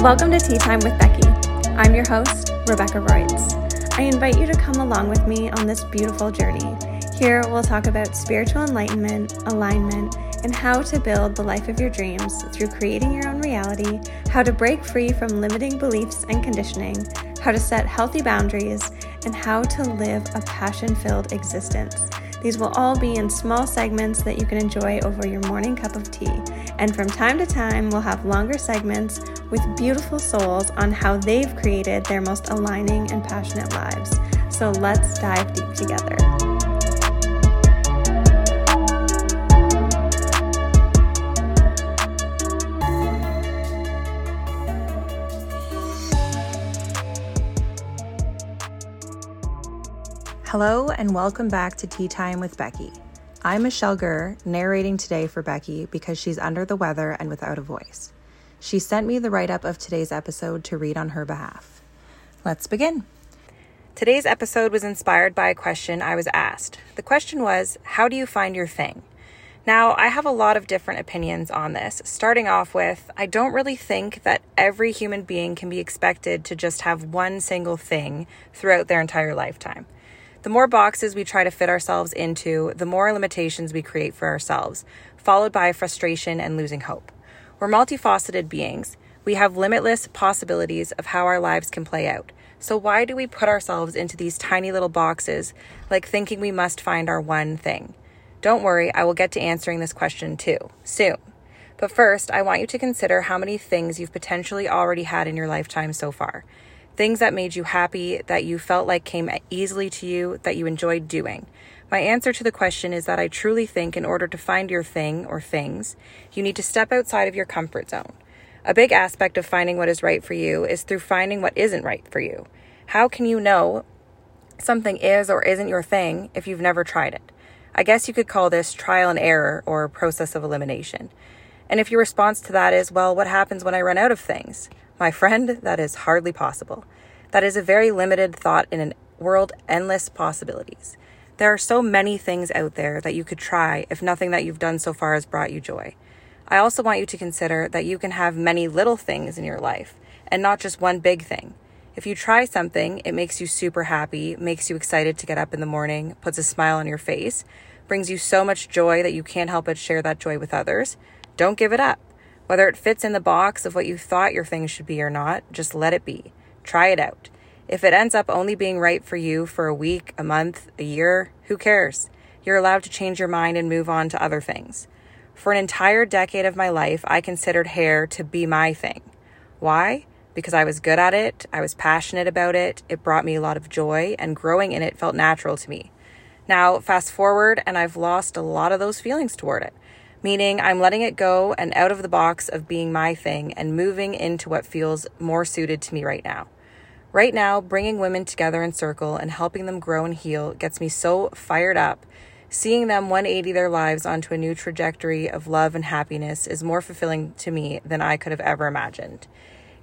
Welcome to Tea Time with Becky. I'm your host, Rebecca Royts. I invite you to come along with me on this beautiful journey. Here, we'll talk about spiritual enlightenment, alignment, and how to build the life of your dreams through creating your own reality, how to break free from limiting beliefs and conditioning, how to set healthy boundaries, and how to live a passion filled existence. These will all be in small segments that you can enjoy over your morning cup of tea. And from time to time, we'll have longer segments with beautiful souls on how they've created their most aligning and passionate lives. So let's dive deep together. Hello, and welcome back to Tea Time with Becky. I'm Michelle Gurr, narrating today for Becky because she's under the weather and without a voice. She sent me the write up of today's episode to read on her behalf. Let's begin. Today's episode was inspired by a question I was asked. The question was How do you find your thing? Now, I have a lot of different opinions on this. Starting off with, I don't really think that every human being can be expected to just have one single thing throughout their entire lifetime. The more boxes we try to fit ourselves into, the more limitations we create for ourselves, followed by frustration and losing hope. We're multifaceted beings. We have limitless possibilities of how our lives can play out. So, why do we put ourselves into these tiny little boxes, like thinking we must find our one thing? Don't worry, I will get to answering this question too, soon. But first, I want you to consider how many things you've potentially already had in your lifetime so far things that made you happy, that you felt like came easily to you, that you enjoyed doing. My answer to the question is that I truly think in order to find your thing or things, you need to step outside of your comfort zone. A big aspect of finding what is right for you is through finding what isn't right for you. How can you know something is or isn't your thing if you've never tried it? I guess you could call this trial and error or process of elimination. And if your response to that is, well, what happens when I run out of things? My friend, that is hardly possible. That is a very limited thought in a world endless possibilities. There are so many things out there that you could try if nothing that you've done so far has brought you joy. I also want you to consider that you can have many little things in your life and not just one big thing. If you try something, it makes you super happy, makes you excited to get up in the morning, puts a smile on your face, brings you so much joy that you can't help but share that joy with others. Don't give it up. Whether it fits in the box of what you thought your thing should be or not, just let it be. Try it out. If it ends up only being right for you for a week, a month, a year, who cares? You're allowed to change your mind and move on to other things. For an entire decade of my life, I considered hair to be my thing. Why? Because I was good at it, I was passionate about it, it brought me a lot of joy, and growing in it felt natural to me. Now, fast forward, and I've lost a lot of those feelings toward it meaning I'm letting it go and out of the box of being my thing and moving into what feels more suited to me right now. Right now, bringing women together in circle and helping them grow and heal gets me so fired up. Seeing them 180 their lives onto a new trajectory of love and happiness is more fulfilling to me than I could have ever imagined.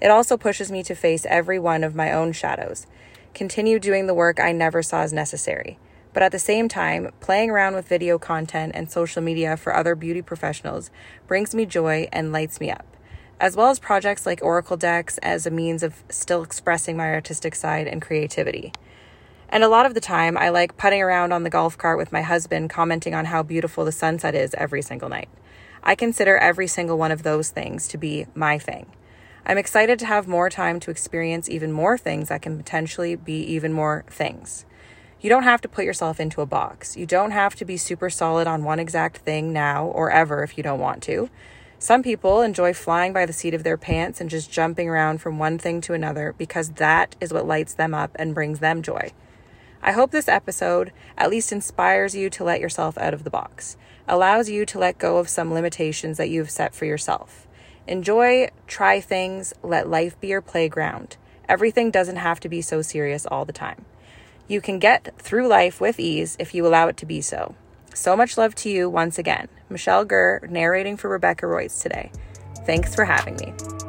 It also pushes me to face every one of my own shadows, continue doing the work I never saw as necessary. But at the same time, playing around with video content and social media for other beauty professionals brings me joy and lights me up, as well as projects like Oracle Decks as a means of still expressing my artistic side and creativity. And a lot of the time, I like putting around on the golf cart with my husband, commenting on how beautiful the sunset is every single night. I consider every single one of those things to be my thing. I'm excited to have more time to experience even more things that can potentially be even more things. You don't have to put yourself into a box. You don't have to be super solid on one exact thing now or ever if you don't want to. Some people enjoy flying by the seat of their pants and just jumping around from one thing to another because that is what lights them up and brings them joy. I hope this episode at least inspires you to let yourself out of the box, allows you to let go of some limitations that you've set for yourself. Enjoy, try things, let life be your playground. Everything doesn't have to be so serious all the time. You can get through life with ease if you allow it to be so. So much love to you once again. Michelle Gurr narrating for Rebecca Royce today. Thanks for having me.